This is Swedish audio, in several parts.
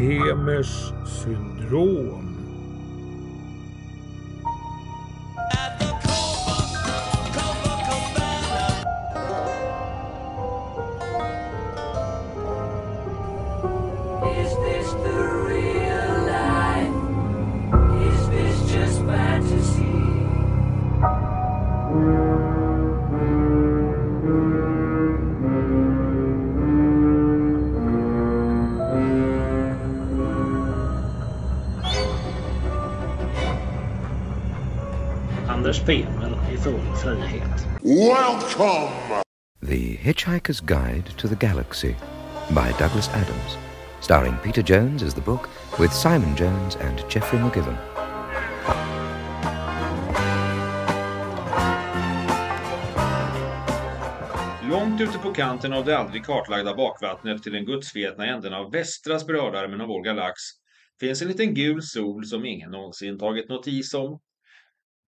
Hemers syndrom. Anders Pemel i full frihet. Welcome! The Hitchhiker's Guide to the Galaxy by Douglas Adams. Starring Peter Jones as the book, with Simon Jones and Geoffrey McGiven. Långt ute på kanten av det aldrig kartlagda bakvattnet till den gudsfetna änden av västra spiralärmen av vår galax finns en liten gul sol som ingen någonsin tagit notis om.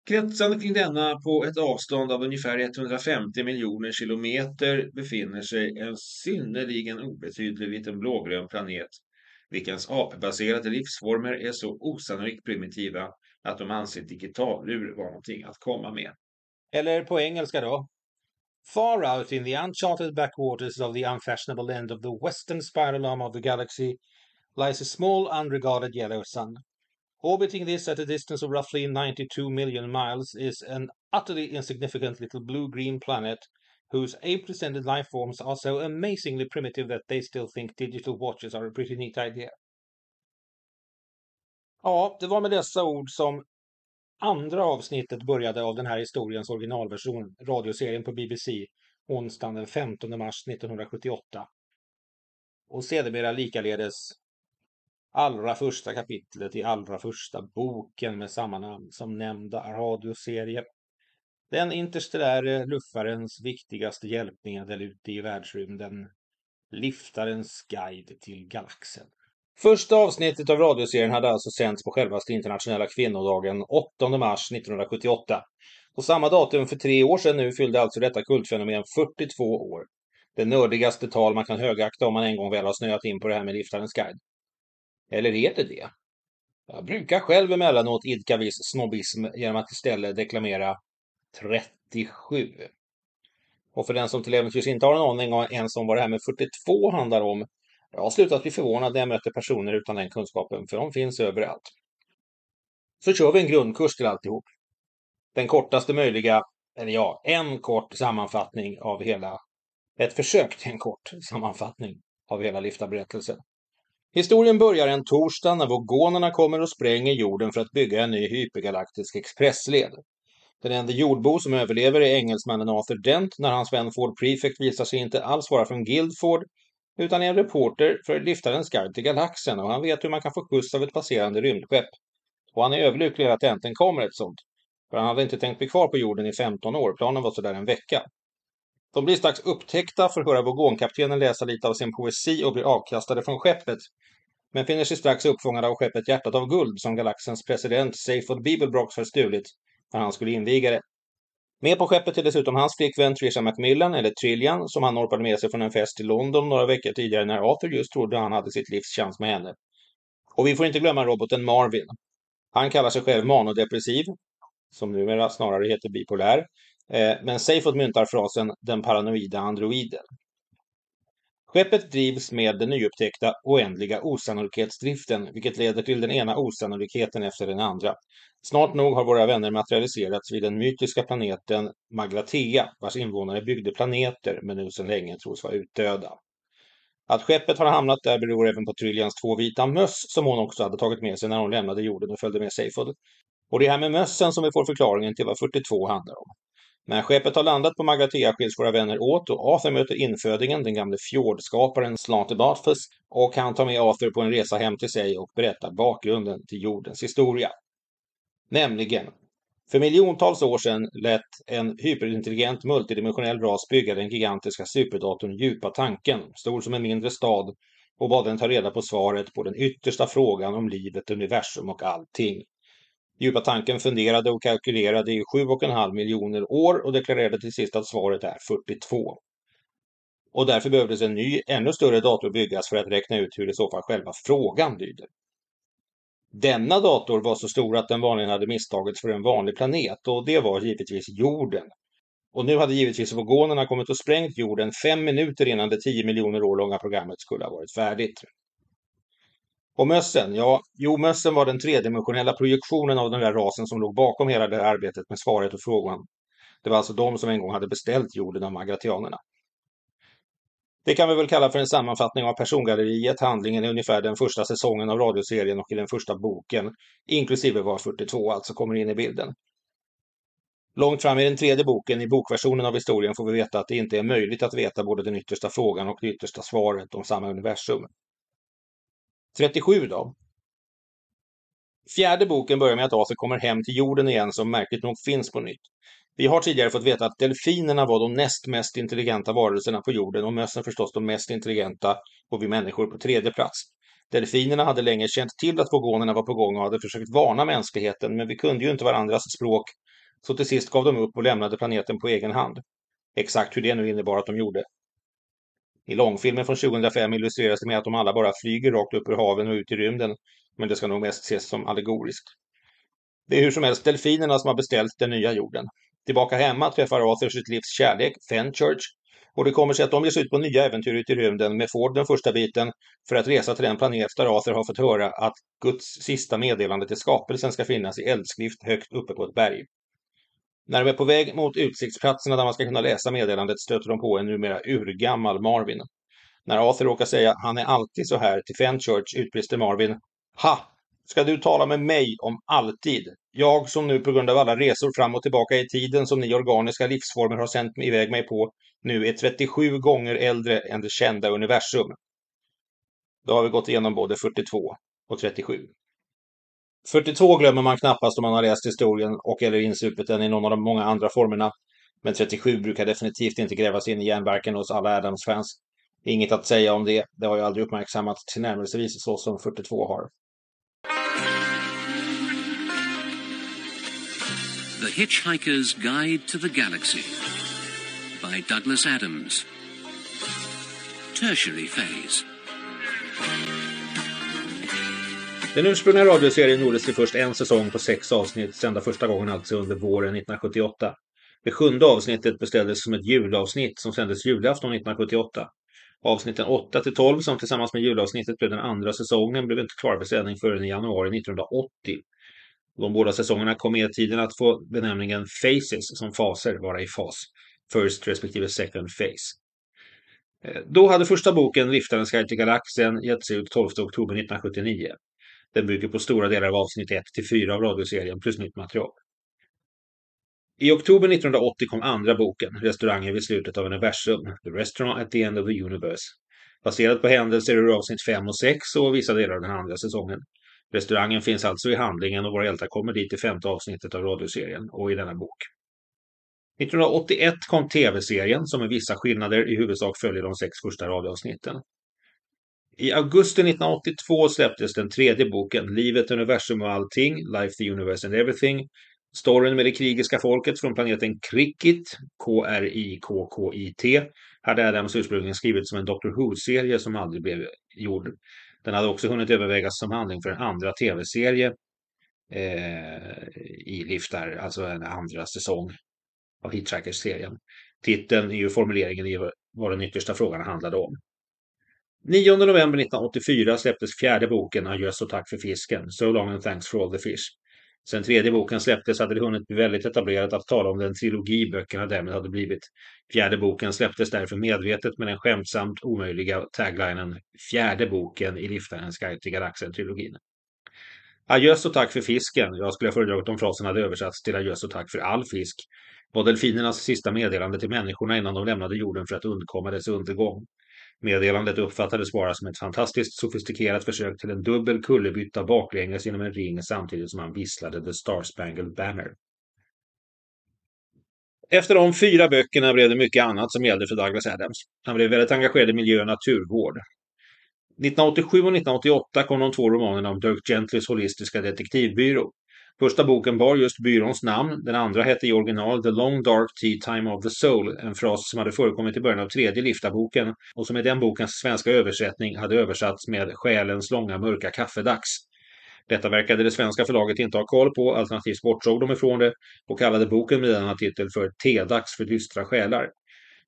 Kretsande kring denna på ett avstånd av ungefär 150 miljoner kilometer befinner sig en synnerligen obetydlig liten blågrön planet, vilkens apbaserade livsformer är så osannolikt primitiva att de anser digitalur vara någonting att komma med. Eller på engelska då. Far out in the uncharted backwaters of the unfashionable end of the western spiral arm of the galaxy lies a small unregarded yellow sun. Orbiting this at a distance of roughly 92 million miles is an utterly insignificant little blue-green planet whose ape-descended life forms are so amazingly primitive that they still think digital watches are a pretty neat idea. Ja, det var med dessa ord som andra avsnittet började av den här historiens originalversion, radioserien på BBC, onsdagen den 15 mars 1978. Och sedermera likaledes allra första kapitlet i allra första boken med samma namn som nämnda radioserie. Den interstelläre luffarens viktigaste hjälpmedel ute i världsrymden. Liftarens guide till galaxen. Första avsnittet av radioserien hade alltså sänts på självaste internationella kvinnodagen 8 mars 1978. På samma datum för tre år sedan nu fyllde alltså detta kultfenomen 42 år. Det nördigaste tal man kan högakta om man en gång väl har snöat in på det här med Liftarens guide. Eller är det det? Jag brukar själv emellanåt idka viss snobbism genom att istället deklamera 37. Och för den som till äventyrs inte har en aning om ens om vad det här med 42 handlar om, jag har slutat bli förvånad när jag möter personer utan den kunskapen, för de finns överallt. Så kör vi en grundkurs till alltihop. Den kortaste möjliga, eller ja, en kort sammanfattning av hela, ett försök till en kort sammanfattning av hela liftarberättelsen. Historien börjar en torsdag när vogonerna kommer och spränger jorden för att bygga en ny hypergalaktisk expressled. Den enda jordbo som överlever är engelsmannen Arthur Dent när hans vän Ford Prefect visar sig inte alls vara från Guildford utan är en reporter för Liftarens guide till galaxen och han vet hur man kan få skjuts av ett passerande rymdskepp. Och han är överlycklig att äntligen kommer ett sånt. För han hade inte tänkt bli kvar på jorden i 15 år, planen var sådär en vecka. De blir strax upptäckta, får höra vogonkaptenen läsa lite av sin poesi och blir avkastade från skeppet. Men finner sig strax uppfångade av skeppet Hjärtat av guld som galaxens president Seyford Beeblebrox har stulit när han skulle inviga det. Med på skeppet är dessutom hans flickvän Trisha Macmillan, eller Trillian, som han norpade med sig från en fest i London några veckor tidigare när Arthur just trodde han hade sitt livs chans med henne. Och vi får inte glömma roboten Marvin. Han kallar sig själv manodepressiv, som numera snarare heter bipolär, Eh, men Seyfod myntar frasen den paranoida androiden. Skeppet drivs med den nyupptäckta oändliga osannolikhetsdriften, vilket leder till den ena osannolikheten efter den andra. Snart nog har våra vänner materialiserats vid den mytiska planeten Maglatea, vars invånare byggde planeter men nu sedan länge tros vara utdöda. Att skeppet har hamnat där beror även på Trillians två vita möss som hon också hade tagit med sig när hon lämnade jorden och följde med Seyfod. Och det är här med mössen som vi får förklaringen till vad 42 handlar om. När skeppet har landat på Magatea skiljs våra vänner åt och Arthur möter infödingen, den gamle fjordskaparen Slaughterbuffus, och han tar med Arthur på en resa hem till sig och berättar bakgrunden till jordens historia. Nämligen, för miljontals år sedan lät en hyperintelligent multidimensionell ras bygga den gigantiska superdatorn Djupa tanken, stor som en mindre stad, och bad den ta reda på svaret på den yttersta frågan om livet, universum och allting. Djupa tanken funderade och kalkylerade i 7,5 miljoner år och deklarerade till sist att svaret är 42. Och därför behövdes en ny, ännu större dator byggas för att räkna ut hur i så fall själva frågan lyder. Denna dator var så stor att den vanligen hade misstagits för en vanlig planet och det var givetvis jorden. Och nu hade givetvis vogonerna kommit och sprängt jorden fem minuter innan det 10 miljoner år långa programmet skulle ha varit färdigt. Och mössen, ja, jo, mössen var den tredimensionella projektionen av den där rasen som låg bakom hela det här arbetet med svaret och frågan. Det var alltså de som en gång hade beställt jorden av magratianerna. Det kan vi väl kalla för en sammanfattning av persongalleriet. Handlingen är ungefär den första säsongen av radioserien och i den första boken, inklusive var 42 alltså kommer in i bilden. Långt fram i den tredje boken, i bokversionen av historien, får vi veta att det inte är möjligt att veta både den yttersta frågan och det yttersta svaret om samma universum. 37 då? Fjärde boken börjar med att Arthur kommer hem till jorden igen som märkligt nog finns på nytt. Vi har tidigare fått veta att delfinerna var de näst mest intelligenta varelserna på jorden och mössen förstås de mest intelligenta och vi människor på tredje plats. Delfinerna hade länge känt till att vogonerna var på gång och hade försökt varna mänskligheten men vi kunde ju inte varandras språk så till sist gav de upp och lämnade planeten på egen hand. Exakt hur det nu innebar att de gjorde. I långfilmen från 2005 illustreras det med att de alla bara flyger rakt upp ur haven och ut i rymden, men det ska nog mest ses som allegoriskt. Det är hur som helst delfinerna som har beställt den nya jorden. Tillbaka hemma träffar Arthur sitt livs kärlek, Fenchurch, och det kommer sig att de ger sig ut på nya äventyr ut i rymden med Ford den första biten för att resa till den planet där Arthur har fått höra att Guds sista meddelande till skapelsen ska finnas i eldskrift högt uppe på ett berg. När de är på väg mot utsiktsplatserna där man ska kunna läsa meddelandet stöter de på en numera urgammal Marvin. När Arthur råkar säga han är alltid så här till Fenchurch utbrister Marvin Ha! Ska du tala med mig om alltid? Jag som nu på grund av alla resor fram och tillbaka i tiden som ni organiska livsformer har sänt iväg mig på nu är 37 gånger äldre än det kända universum. Då har vi gått igenom både 42 och 37. 42 glömmer man knappast om man har läst historien och eller insupit den i någon av de många andra formerna. Men 37 brukar definitivt inte grävas in i järnverken hos alla Adams-fans. Inget att säga om det, det har ju aldrig uppmärksammats tillnärmelsevis så som 42 har. The Hitchhiker's Guide to the Galaxy by Douglas Adams. Tertiary Phase. Den ursprungliga radioserien gjordes till först en säsong på sex avsnitt, sända första gången alltså under våren 1978. Det sjunde avsnittet beställdes som ett julavsnitt som sändes julafton 1978. Avsnitten 8 till 12 som tillsammans med julavsnittet blev den andra säsongen blev inte klarbeställning för sändning förrän i januari 1980. De båda säsongerna kom med tiden att få benämningen Faces som faser vara i fas. First respektive second phase. Eh, då hade första boken Liftarens guide till galaxen getts ut 12 oktober 1979. Den bygger på stora delar av avsnitt 1 till 4 av radioserien plus nytt material. I oktober 1980 kom andra boken, Restaurangen vid slutet av universum, The Restaurant at the End of the Universe. Baserat på händelser ur avsnitt 5 och 6 och vissa delar av den andra säsongen. Restaurangen finns alltså i handlingen och våra hjältar kommer dit i femte avsnittet av radioserien och i denna bok. 1981 kom tv-serien som med vissa skillnader i huvudsak följer de sex första radioavsnitten. I augusti 1982 släpptes den tredje boken, Livet, universum och allting, Life, the Universe and Everything. Storyn med det krigiska folket från planeten Cricket, K-R-I-K-K-I-T, hade Adams ursprungligen skrivit som en Doctor Who-serie som aldrig blev gjord. Den hade också hunnit övervägas som handling för en andra tv-serie eh, i Liftar, alltså en andra säsong av Hitchhikers-serien. Titeln är ju formuleringen i vad den yttersta frågan handlade om. 9 november 1984 släpptes fjärde boken Adjöss och tack för fisken, So long and thanks for all the fish. Sen tredje boken släpptes hade det hunnit bli väldigt etablerat att tala om den trilogi böckerna därmed hade blivit. Fjärde boken släpptes därför medvetet med den skämtsamt omöjliga taglinen Fjärde boken i Liftarens guide till galaxen-trilogin. Adjöss och tack för fisken. Jag skulle ha föredragit om frasen hade översatts till adjöss och tack för all fisk. Var delfinernas sista meddelande till människorna innan de lämnade jorden för att undkomma dess undergång. Meddelandet uppfattades bara som ett fantastiskt sofistikerat försök till en dubbel kullerbytta baklänges genom en ring samtidigt som han visslade The Star Spangled Banner. Efter de fyra böckerna blev det mycket annat som gällde för Douglas Adams. Han blev väldigt engagerad i miljö och naturvård. 1987 och 1988 kom de två romanerna om Dirk Gentlys holistiska detektivbyrå. Första boken bar just byråns namn, den andra hette i original The Long Dark Tea Time of the Soul, en fras som hade förekommit i början av tredje Lifta-boken och som i den bokens svenska översättning hade översatts med Själens långa mörka kaffedags. Detta verkade det svenska förlaget inte ha koll på, alternativt bortsåg de ifrån det och kallade boken med denna titel för Tedags för dystra själar.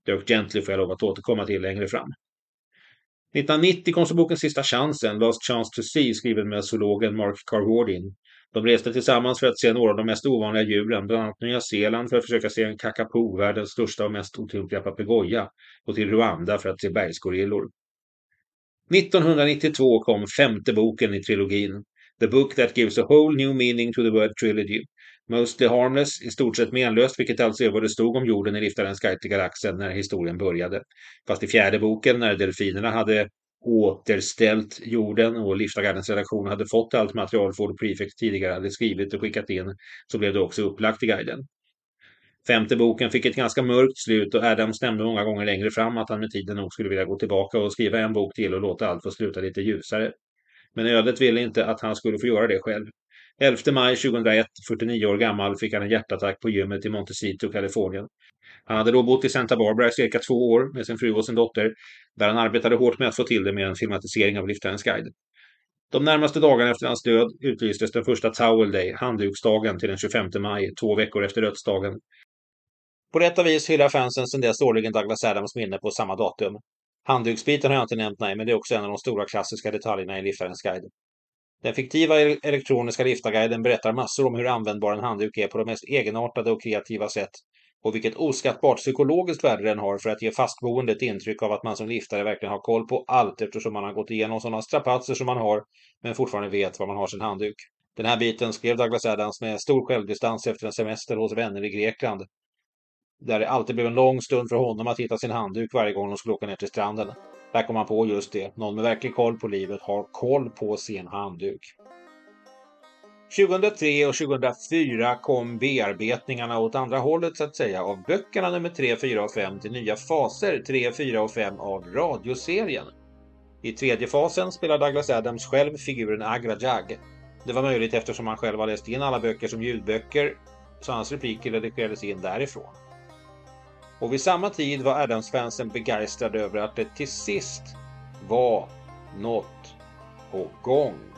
Dirk Gently får jag lov att återkomma till längre fram. 1990 kom så boken Sista chansen, Last Chance to See, skriven med zoologen Mark Carwardin. De reste tillsammans för att se några av de mest ovanliga djuren, bland annat Nya Zeeland för att försöka se en kakapo, världens största och mest otympliga papegoja, och till Rwanda för att se bergsgorillor. 1992 kom femte boken i trilogin, The Book That Gives a Whole New Meaning to the Word Trilogy. Mostly Harmless, i stort sett menlöst, vilket alltså är vad det stod om jorden i Liftarens guide till galaxen när historien började. Fast i fjärde boken, när delfinerna hade återställt jorden och Liftarguidens redaktion hade fått allt material Ford Prefect tidigare hade skrivit och skickat in, så blev det också upplagt i guiden. Femte boken fick ett ganska mörkt slut och Adams nämnde många gånger längre fram att han med tiden nog skulle vilja gå tillbaka och skriva en bok till och låta allt få sluta lite ljusare. Men ödet ville inte att han skulle få göra det själv. 11 maj 2001, 49 år gammal, fick han en hjärtattack på gymmet i Montecito, Kalifornien. Han hade då bott i Santa Barbara i cirka två år med sin fru och sin dotter, där han arbetade hårt med att få till det med en filmatisering av Liftarens guide. De närmaste dagarna efter hans död utlystes den första Towel Day, handduksdagen, till den 25 maj, två veckor efter dödsdagen. På detta vis hyllar fansen sedan dess årligen Douglas Adams minne på samma datum. Handduksbiten har jag inte nämnt, nej, men det är också en av de stora klassiska detaljerna i Liftarens guide. Den fiktiva elektroniska liftarguiden berättar massor om hur användbar en handduk är på de mest egenartade och kreativa sätt och vilket oskattbart psykologiskt värde den har för att ge fastboende ett intryck av att man som liftare verkligen har koll på allt eftersom man har gått igenom sådana strapatser som man har men fortfarande vet var man har sin handduk. Den här biten skrev Douglas Adams med stor självdistans efter en semester hos vänner i Grekland. Där det alltid blev en lång stund för honom att hitta sin handduk varje gång de skulle åka ner till stranden. Där kom han på just det. Någon med verklig koll på livet har koll på sin handduk. 2003 och 2004 kom bearbetningarna åt andra hållet så att säga av böckerna nummer 3, 4 och 5 till nya faser 3, 4 och 5 av radioserien. I tredje fasen spelar Douglas Adams själv figuren Agra Jag. Det var möjligt eftersom han själv har läst in alla böcker som ljudböcker, så hans repliker redigerades in därifrån. Och vid samma tid var Adams-fansen begeistrade över att det till sist var något på gång.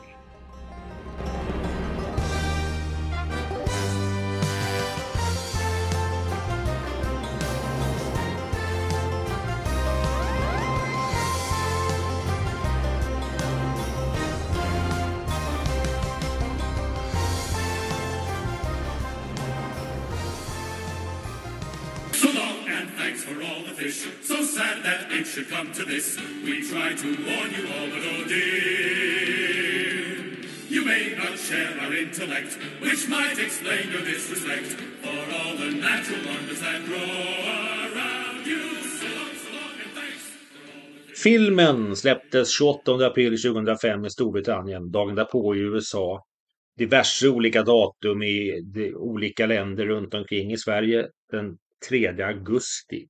Fish. So sad that it should come to this. We try to warn you all, but oh dear. You may not share our intellect, which might explain your disrespect for all the natural wonders that grow around you. Filmen släpptes 28 april 2005 i Storbritannien, dagen därpå i USA. Diverse olika datum i olika länder runt omkring i Sverige den 3 augusti.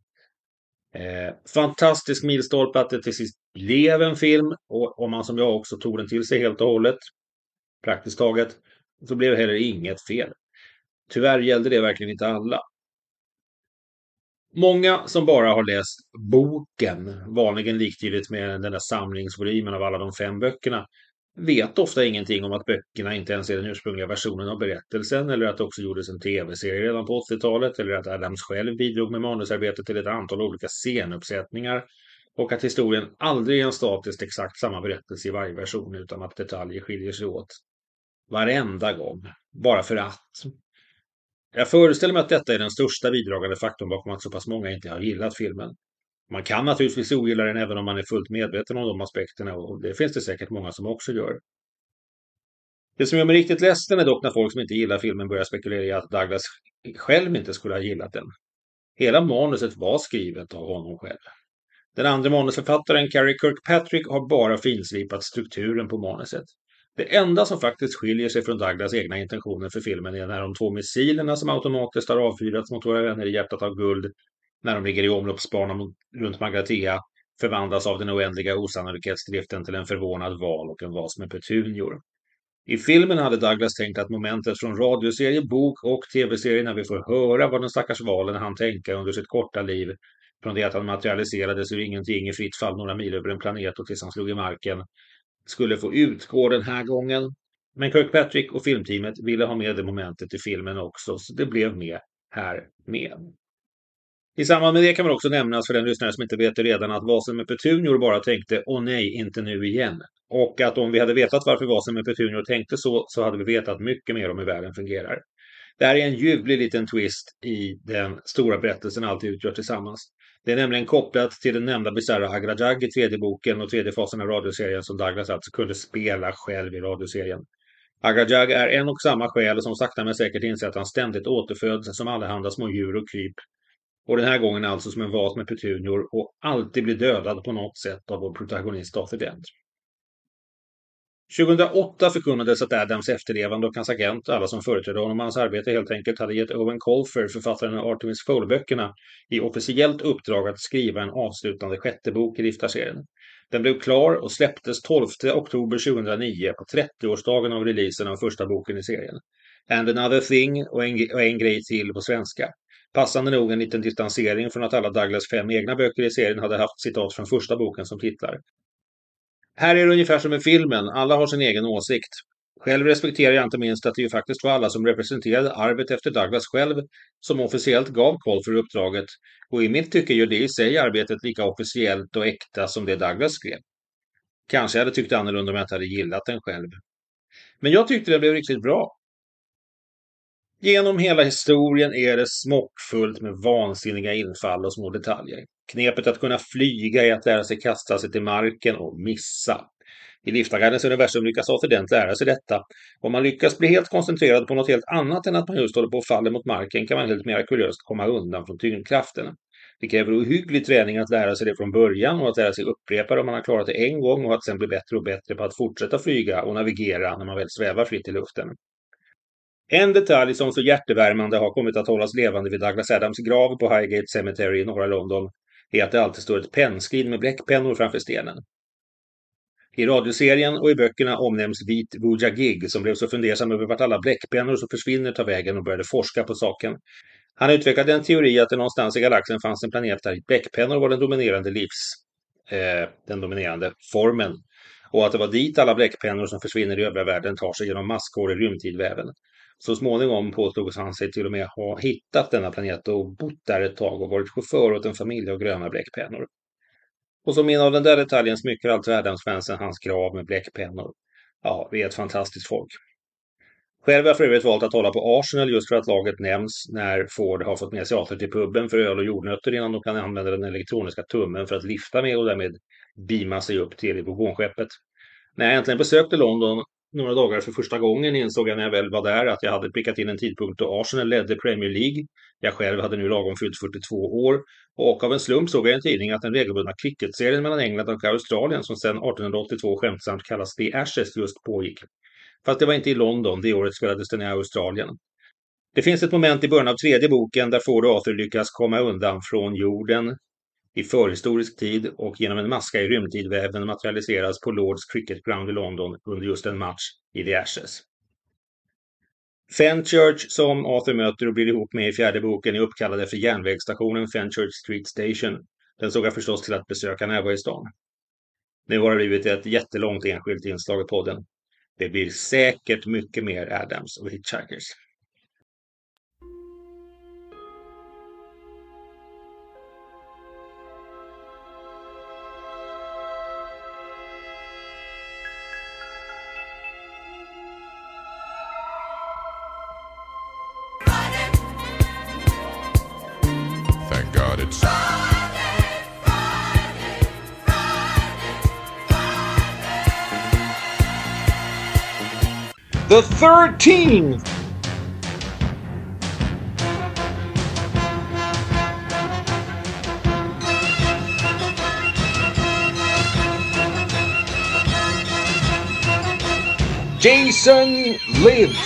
Eh, fantastisk milstolpe att det till sist blev en film och om man som jag också tog den till sig helt och hållet, praktiskt taget, så blev det heller inget fel. Tyvärr gällde det verkligen inte alla. Många som bara har läst boken, vanligen liktydigt med den där samlingsvolymen av alla de fem böckerna, vet ofta ingenting om att böckerna inte ens är den ursprungliga versionen av berättelsen eller att det också gjordes en tv-serie redan på 80-talet eller att Adams själv bidrog med manusarbetet till ett antal olika scenuppsättningar och att historien aldrig är en statiskt exakt samma berättelse i varje version utan att detaljer skiljer sig åt. Varenda gång. Bara för att. Jag föreställer mig att detta är den största bidragande faktorn bakom att så pass många inte har gillat filmen. Man kan naturligtvis ogilla den även om man är fullt medveten om de aspekterna och det finns det säkert många som också gör. Det som gör mig riktigt ledsen är dock när folk som inte gillar filmen börjar spekulera i att Douglas själv inte skulle ha gillat den. Hela manuset var skrivet av honom själv. Den andra manusförfattaren, Carrie Kirkpatrick, har bara finslipat strukturen på manuset. Det enda som faktiskt skiljer sig från Douglas egna intentioner för filmen är när de två missilerna som automatiskt har avfyrats mot våra vänner i hjärtat av guld när de ligger i omloppsbanan runt Magatea förvandlas av den oändliga osannolikhetsdriften till en förvånad val och en vas med petunior. I filmen hade Douglas tänkt att momentet från radioserie, bok och tv-serie när vi får höra vad den stackars valen han tänka under sitt korta liv från det att han materialiserades ur ingenting i fritt fall några mil över en planet och tills han slog i marken skulle få utgå den här gången. Men Kirkpatrick och filmteamet ville ha med det momentet i filmen också, så det blev med här med. I samband med det kan man också nämnas för den lyssnare som inte vet det redan att Vasen med Petunior bara tänkte åh nej, inte nu igen. Och att om vi hade vetat varför Vasen med Petunior tänkte så, så hade vi vetat mycket mer om hur världen fungerar. Det här är en ljuvlig liten twist i den stora berättelsen allt utgör tillsammans. Det är nämligen kopplat till den nämnda bisarra Agrajag i tredje boken och tredje fasen av radioserien som Douglas alltså kunde spela själv i radioserien. Agrajag är en och samma själ som sakta men säkert inser att han ständigt återföds som allehanda små djur och kryp och den här gången alltså som en vas med petunior och alltid blir dödad på något sätt av vår protagonist Arthur Dent. 2008 förkunnades att Adams efterlevande och hans agent, alla som företrädde honom och hans arbete helt enkelt, hade gett Owen Colfer, författaren av Artemis Fowl-böckerna, i officiellt uppdrag att skriva en avslutande sjätte bok i Riftarserien. Den blev klar och släpptes 12 oktober 2009 på 30-årsdagen av releasen av första boken i serien. And another thing och en, och en grej till på svenska. Passande nog en liten distansering från att alla Douglas fem egna böcker i serien hade haft citat från första boken som titlar. Här är det ungefär som i filmen, alla har sin egen åsikt. Själv respekterar jag inte minst att det ju faktiskt var alla som representerade arvet efter Douglas själv som officiellt gav Colfer uppdraget och i mitt tycke gör det i sig arbetet lika officiellt och äkta som det Douglas skrev. Kanske jag hade tyckt annorlunda om jag inte hade gillat den själv. Men jag tyckte det blev riktigt bra. Genom hela historien är det smockfullt med vansinniga infall och små detaljer. Knepet att kunna flyga är att lära sig kasta sig till marken och missa. I Liftagardens universum lyckas Arthur Dent lära sig detta. Om man lyckas bli helt koncentrerad på något helt annat än att man just håller på och faller mot marken kan man helt mirakulöst komma undan från tyngdkraften. Det kräver ohygglig träning att lära sig det från början och att lära sig upprepa det om man har klarat det en gång och att sen bli bättre och bättre på att fortsätta flyga och navigera när man väl svävar fritt i luften. En detalj som så hjärtevärmande har kommit att hållas levande vid Douglas Adams grav på Highgate Cemetery i norra London är att det alltid står ett pennskrin med bläckpennor framför stenen. I radioserien och i böckerna omnämns Vit Vuja Gig som blev så fundersam över vart alla bläckpennor som försvinner tar vägen och började forska på saken. Han utvecklade en teori att det någonstans i galaxen fanns en planet där bläckpennor var den dominerande livs... Eh, den dominerande formen. Och att det var dit alla bläckpennor som försvinner i övriga världen tar sig genom maskhål i rymdtidväven. Så småningom påstod han sig till och med ha hittat denna planet och bott där ett tag och varit chaufför åt en familj av gröna bläckpennor. Och som en av den där detaljen smyckar alltså Adams-fansen hans grav med bläckpennor. Ja, vi är ett fantastiskt folk. Själv har jag för övrigt valt att hålla på Arsenal just för att laget nämns när Ford har fått med sig Arthur till puben för öl och jordnötter innan de kan använda den elektroniska tummen för att lifta med och därmed beama sig upp till Livogonskeppet. När jag äntligen besökte London några dagar för första gången insåg jag när jag väl var där att jag hade prickat in en tidpunkt då Arsenal ledde Premier League. Jag själv hade nu lagom fyllt 42 år och av en slump såg jag i en tidning att den regelbundna cricketserien mellan England och Australien som sedan 1882 skämtsamt kallas The Ashes just pågick. Fast det var inte i London, det året spelades den i Australien. Det finns ett moment i början av tredje boken där Ford och Arthur lyckas komma undan från jorden i förhistorisk tid och genom en maska i rymdtidväven materialiseras på Lords Cricket Ground i London under just en match i The Ashes. Fenchurch, som Arthur möter och blir ihop med i fjärde boken, är uppkallad efter järnvägsstationen Fenchurch Street Station. Den såg jag förstås till att besöka när jag var i stan. Nu har det blivit ett jättelångt enskilt inslag i podden. Det blir säkert mycket mer Adams och Hitchhikers. The 13th! Jason lives.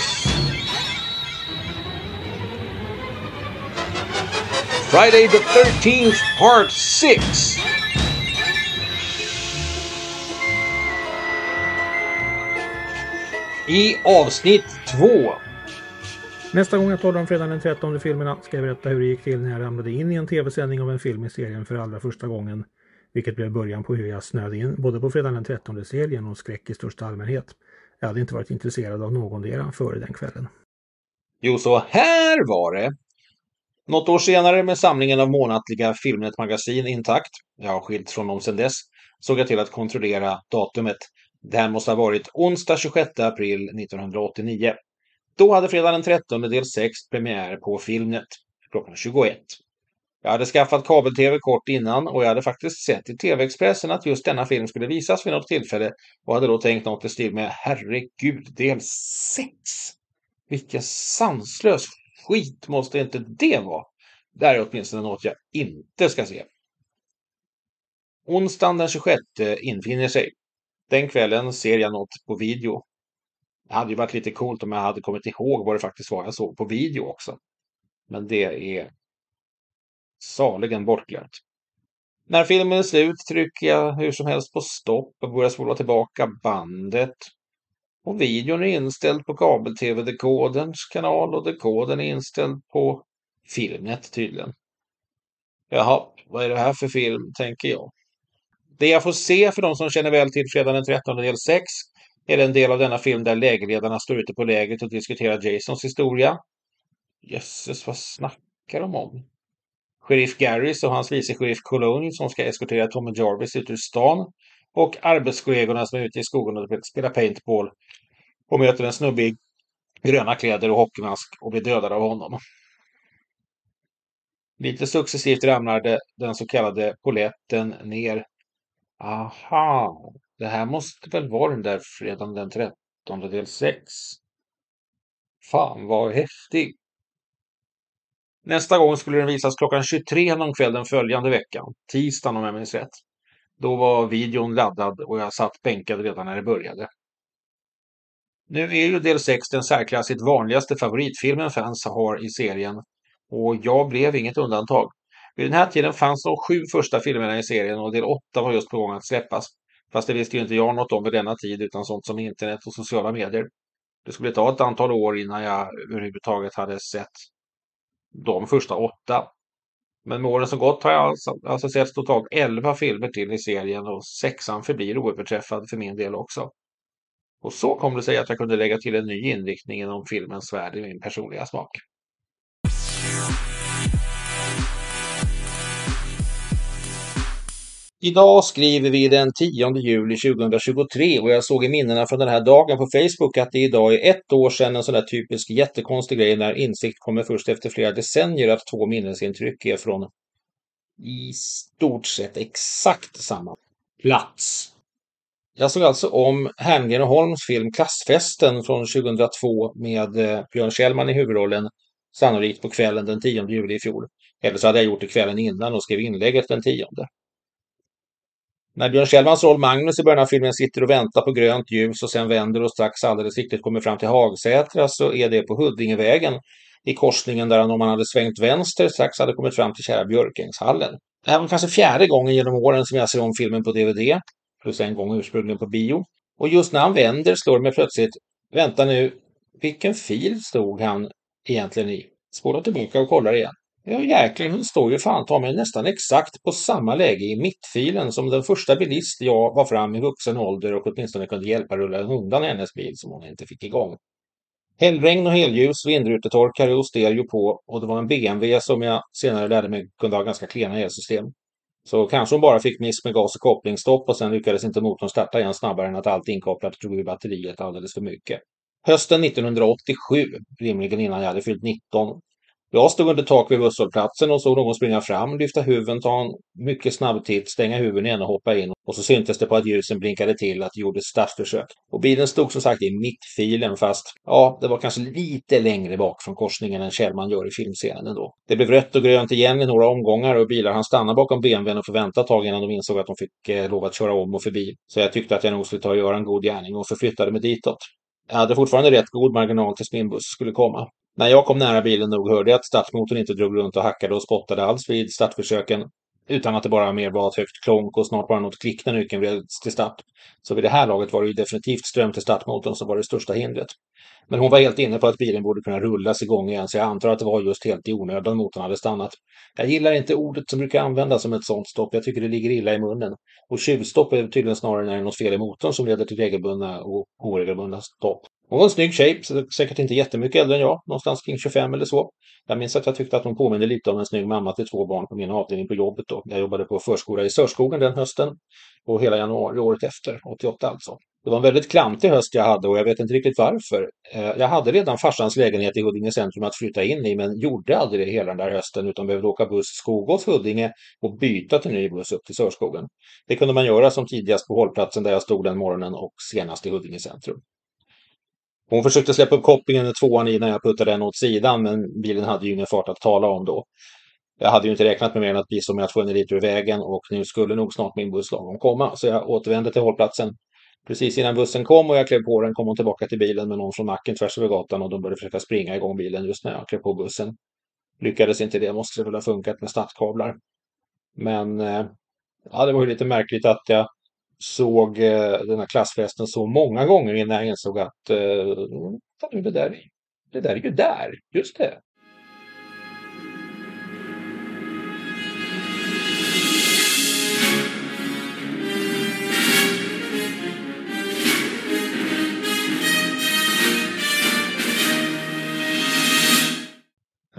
Friday the 13th, part 6. I avsnitt 2 Nästa gång jag talar om fredagen den 13 filmerna ska jag berätta hur det gick till när jag ramlade in i en tv-sändning av en film i serien för allra första gången. Vilket blev början på hur jag snöade in både på fredagen den 13 serien och skräck i största allmänhet. Jag hade inte varit intresserad av någondera före den kvällen. Jo, så här var det. Något år senare med samlingen av månatliga Filmnet-magasin intakt, jag har skilt från dem sedan dess, såg jag till att kontrollera datumet. Det här måste ha varit onsdag 26 april 1989. Då hade fredag den 13 del 6 premiär på Filmnet klockan 21. Jag hade skaffat kabel-tv kort innan och jag hade faktiskt sett i TV-Expressen att just denna film skulle visas vid något tillfälle och hade då tänkt något i stil med Herregud, del 6! Vilken sanslös skit måste inte det vara? Det här är åtminstone något jag inte ska se. Onsdagen den 26 infinner sig. Den kvällen ser jag något på video. Det hade ju varit lite coolt om jag hade kommit ihåg vad det faktiskt var jag såg på video också. Men det är saligen bortglömt. När filmen är slut trycker jag hur som helst på stopp och börjar spola tillbaka bandet. Och videon är inställd på kabel-tv-dekoderns kanal och dekodern är inställd på Filmnet tydligen. Jaha, vad är det här för film, tänker jag. Det jag får se för de som känner väl till fredagen den 13 del 6 är den del av denna film där lägerledarna står ute på lägret och diskuterar Jasons historia. Jösses, vad snackar de om? Sheriff Garris och hans vice sheriff Cologne som ska eskortera Tommy Jarvis ut ur stan och arbetskollegorna som är ute i skogen och spelar paintball och möter en snubbe i gröna kläder och hockeymask och blir dödad av honom. Lite successivt ramlade den så kallade poletten ner. Aha, det här måste väl vara den där fredagen den 13 del 6. Fan vad häftig. Nästa gång skulle den visas klockan 23 någon kväll den följande veckan, tisdagen om jag minns rätt. Då var videon laddad och jag satt bänkad redan när det började. Nu är ju del 6 den särklassigt vanligaste favoritfilmen fans har i serien och jag blev inget undantag. Vid den här tiden fanns de sju första filmerna i serien och del åtta var just på gång att släppas. Fast det visste ju inte jag något om vid denna tid utan sånt som internet och sociala medier. Det skulle ta ett antal år innan jag överhuvudtaget hade sett de första åtta. Men med åren som gått har jag alltså, alltså sett totalt 11 filmer till i serien och sexan förblir oöverträffad för min del också. Och så kom det sig att jag kunde lägga till en ny inriktning inom filmens värld i min personliga smak. Idag skriver vi den 10 juli 2023 och jag såg i minnena från den här dagen på Facebook att det idag är ett år sedan en sån där typisk jättekonstig grej när insikt kommer först efter flera decennier att två minnesintryck är från i stort sett exakt samma plats. Jag såg alltså om Herngren och Holms film Klassfesten från 2002 med eh, Björn Kjellman i huvudrollen, sannolikt på kvällen den 10 juli i fjol. Eller så hade jag gjort det kvällen innan och skrev inlägget den 10. När Björn Kjellmans roll Magnus i början av filmen sitter och väntar på grönt ljus och sen vänder och strax alldeles riktigt kommer fram till Hagsätra så är det på Huddingevägen i korsningen där han om han hade svängt vänster strax hade kommit fram till kära Björkängshallen. Det här var kanske fjärde gången genom åren som jag ser om filmen på DVD, plus en gång ursprungligen på bio. Och just när han vänder slår det mig plötsligt, vänta nu, vilken fil stod han egentligen i? Spola tillbaka och kollar igen. Ja jäklar, hon står ju fan ta mig nästan exakt på samma läge i mittfilen som den första bilist jag var fram i vuxen ålder och åtminstone kunde hjälpa rulla undan hennes bil som hon inte fick igång. Hällregn och helljus, vindrutetorkare och stereo på och det var en BMW som jag senare lärde mig kunde ha ganska klena elsystem. Så kanske hon bara fick miss med gas och kopplingsstopp och sen lyckades inte motorn starta igen snabbare än att allt inkopplat drog ur batteriet alldeles för mycket. Hösten 1987, rimligen innan jag hade fyllt 19, jag stod under tak vid busshållplatsen och såg någon springa fram, lyfta huven, ta en mycket snabb titt, stänga huven igen och hoppa in. Och så syntes det på att ljusen blinkade till att det gjordes startförsök. Och bilen stod som sagt i mittfilen fast, ja, det var kanske lite längre bak från korsningen än Kjellman gör i filmscenen ändå. Det blev rött och grönt igen i några omgångar och bilar han stanna bakom BMWn och få vänta ett tag innan de insåg att de fick eh, lov att köra om och förbi. Så jag tyckte att jag nog skulle ta och göra en god gärning och förflyttade mig ditåt. Jag hade fortfarande rätt god marginal tills min buss skulle komma. När jag kom nära bilen nog hörde jag att startmotorn inte drog runt och hackade och spottade alls vid startförsöken. Utan att det bara mer var ett högt klonk och snart bara något klick när nyckeln vreds till start. Så vid det här laget var det ju definitivt ström till startmotorn som var det största hindret. Men hon var helt inne på att bilen borde kunna rullas igång igen, så jag antar att det var just helt i onödan motorn hade stannat. Jag gillar inte ordet som brukar användas som ett sånt stopp. Jag tycker det ligger illa i munnen. Och tjuvstopp är tydligen snarare när det är något fel i motorn som leder till regelbundna och oregelbundna stopp. Hon var en snygg tjej, säkert inte jättemycket äldre än jag, någonstans kring 25 eller så. Jag minns att jag tyckte att hon påminde lite om en snygg mamma till två barn på min avdelning på jobbet då. Jag jobbade på förskola i Sörskogen den hösten och hela januari året efter, 88 alltså. Det var en väldigt klantig höst jag hade och jag vet inte riktigt varför. Eh, jag hade redan farsans lägenhet i Huddinge centrum att flytta in i men gjorde aldrig det hela den där hösten utan behövde åka buss Skogås-Huddinge och byta till ny buss upp till Sörskogen. Det kunde man göra som tidigast på hållplatsen där jag stod den morgonen och senast i Huddinge centrum. Hon försökte släppa upp kopplingen i tvåan i när jag puttade den åt sidan men bilen hade ju ingen fart att tala om då. Jag hade ju inte räknat med mer än att biståndet tvungen lite ur vägen och nu skulle nog snart min buss lagom komma så jag återvände till hållplatsen Precis innan bussen kom och jag klev på den kom hon tillbaka till bilen med någon från macken tvärs över gatan och de började försöka springa igång bilen just när jag klev på bussen. Lyckades inte det, måste det väl ha funkat med startkablar. Men eh, ja, det var ju lite märkligt att jag såg eh, den här klassfesten så många gånger innan jag insåg att eh, det, där, det där är ju där, just det.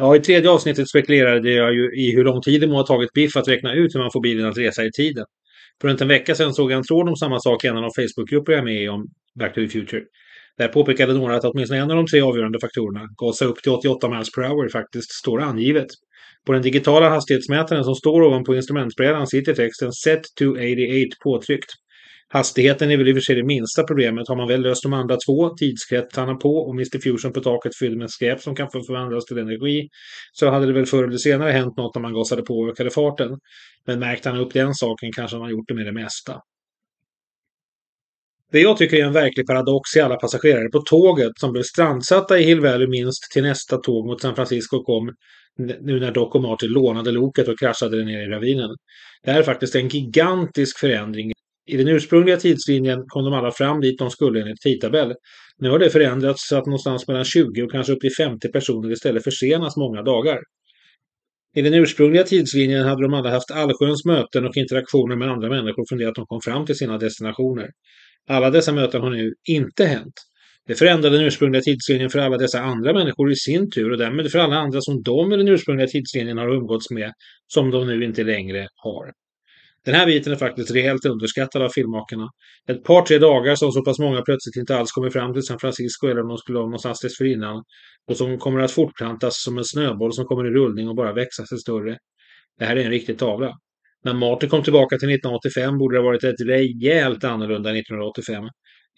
Ja, i tredje avsnittet spekulerade jag ju i hur lång tid det må ha tagit Biff att räkna ut hur man får bilen att resa i tiden. För runt en vecka sedan såg jag en tråd om samma sak i en av de Facebookgrupper jag är med i om Back to the Future. Där påpekade några att åtminstone en av de tre avgörande faktorerna, gasa upp till 88 miles per hour, faktiskt står angivet. På den digitala hastighetsmätaren som står ovanpå instrumentbrädan sitter texten Set to 88 påtryckt. Hastigheten är väl i och för sig det minsta problemet. Har man väl löst de andra två, tidskretsarna på och Mr Fusion på taket fylld med skräp som kan förvandlas till energi, så hade det väl förr eller senare hänt något när man gasade på och ökade farten. Men märkte han upp den saken kanske han har gjort det med det mesta. Det jag tycker är en verklig paradox är alla passagerare på tåget som blev strandsatta i Hill Valley minst till nästa tåg mot San Francisco kom nu när Doc och Martin lånade loket och kraschade ner i ravinen. Det här är faktiskt en gigantisk förändring i den ursprungliga tidslinjen kom de alla fram dit de skulle enligt tidtabell. Nu har det förändrats så att någonstans mellan 20 och kanske upp till 50 personer istället försenas många dagar. I den ursprungliga tidslinjen hade de alla haft allsköns möten och interaktioner med andra människor från det att de kom fram till sina destinationer. Alla dessa möten har nu inte hänt. Det förändrade den ursprungliga tidslinjen för alla dessa andra människor i sin tur och därmed för alla andra som de i den ursprungliga tidslinjen har umgåtts med, som de nu inte längre har. Den här biten är faktiskt rejält underskattad av filmmakarna. Ett par, tre dagar som så pass många plötsligt inte alls kommer fram till San Francisco eller om de skulle ha någonstans dessförinnan och som kommer att fortplantas som en snöboll som kommer i rullning och bara växa sig större. Det här är en riktig tavla. När Martin kom tillbaka till 1985 borde det ha varit ett rejält annorlunda 1985.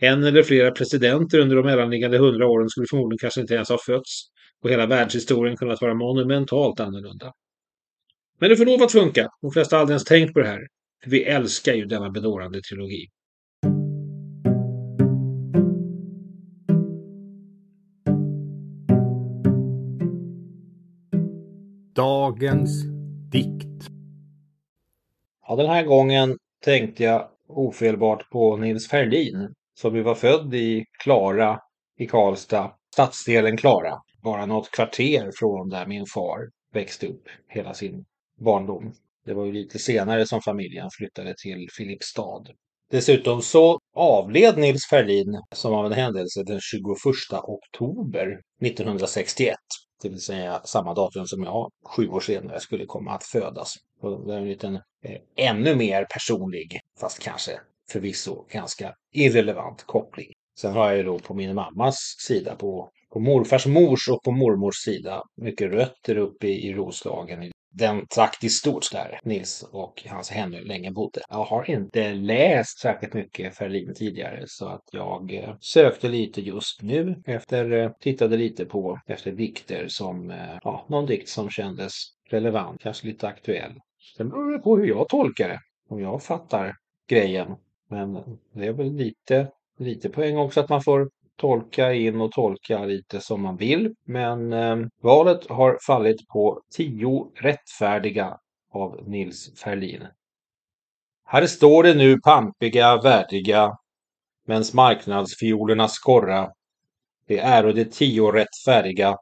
En eller flera presidenter under de mellanliggande hundra åren skulle förmodligen kanske inte ens ha fötts och hela världshistorien kunnat vara monumentalt annorlunda. Men det får lov att funka. De flesta har aldrig ens tänkt på det här. För vi älskar ju denna bedårande trilogi. Dagens dikt. Ja, den här gången tänkte jag ofelbart på Nils Ferlin som ju var född i Klara i Karlstad, stadsdelen Klara, bara något kvarter från där min far växte upp hela sin barndom. Det var ju lite senare som familjen flyttade till Filipstad. Dessutom så avled Nils Ferlin som av en händelse den 21 oktober 1961. Det vill säga samma datum som jag sju år senare skulle komma att födas. Och det är en liten eh, ännu mer personlig, fast kanske förvisso ganska irrelevant koppling. Sen har jag ju då på min mammas sida, på, på morfars mors och på mormors sida, mycket rötter uppe i, i Roslagen den trakt i stort där Nils och hans henne länge bodde. Jag har inte läst särskilt mycket Ferlin tidigare så att jag eh, sökte lite just nu efter, eh, tittade lite på efter dikter som, eh, ja, någon dikt som kändes relevant, kanske lite aktuell. Sen beror det på hur jag tolkar det, om jag fattar grejen. Men det är väl lite, lite poäng också att man får tolka in och tolka lite som man vill. Men eh, valet har fallit på tio rättfärdiga av Nils Ferlin. Här står det nu pampiga, värdiga, mens marknadsfiolerna skorra, det äro de tio rättfärdiga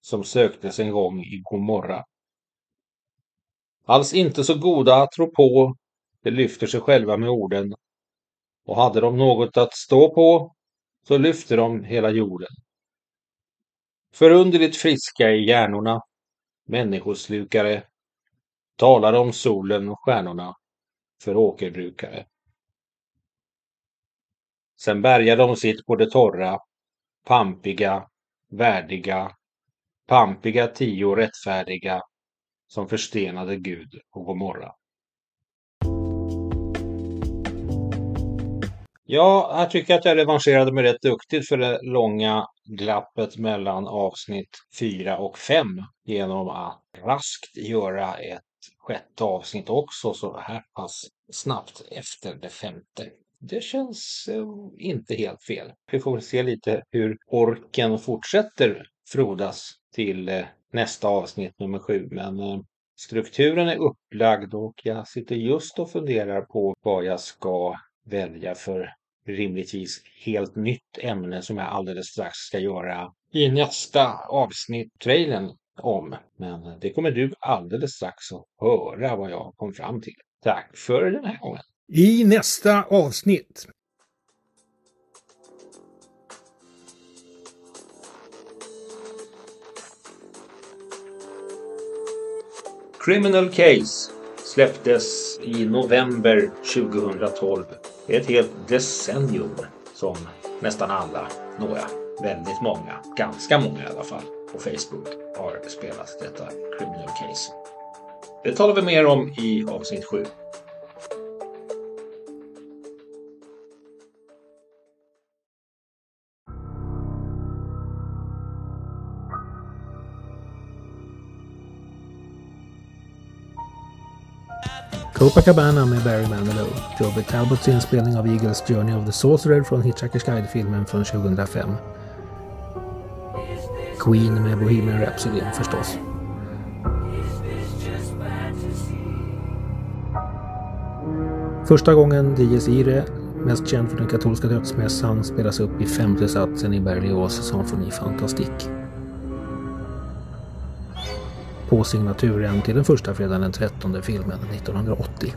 som söktes en gång i Gomorra. Alls inte så goda att tro på, de lyfter sig själva med orden. Och hade de något att stå på, så lyfter de hela jorden. Förunderligt friska i hjärnorna, människoslukare, talar om solen och stjärnorna för åkerbrukare. Sen bärgar de sitt på det torra, pampiga, värdiga, pampiga tio rättfärdiga som förstenade Gud och Gomorra. Ja, jag tycker att jag revanscherade mig rätt duktigt för det långa glappet mellan avsnitt 4 och 5 genom att raskt göra ett sjätte avsnitt också så här pass snabbt efter det femte. Det känns eh, inte helt fel. Vi får se lite hur orken fortsätter frodas till eh, nästa avsnitt nummer sju. Men eh, strukturen är upplagd och jag sitter just och funderar på vad jag ska välja för rimligtvis helt nytt ämne som jag alldeles strax ska göra i nästa avsnitt, trailern om. Men det kommer du alldeles strax att höra vad jag kom fram till. Tack för den här gången. I nästa avsnitt. Criminal Case släpptes i november 2012. Det är ett helt decennium som nästan alla, några, väldigt många, ganska många i alla fall, på Facebook har spelat detta Criminal Case. Det talar vi mer om i avsnitt 7. Copacabana med Barry Manilow. Joby Talbots inspelning av Eagles Journey of the Sorcerer från Hitchhiker's Guide-filmen från 2005. Queen med Bohemian Rhapsody förstås. Första gången Dies Irae, mest känd för den katolska dödsmässan, spelas upp i femte satsen i Berlioz symfoni Fantastique. På signaturen till den första fredagen den 13 filmen 1980.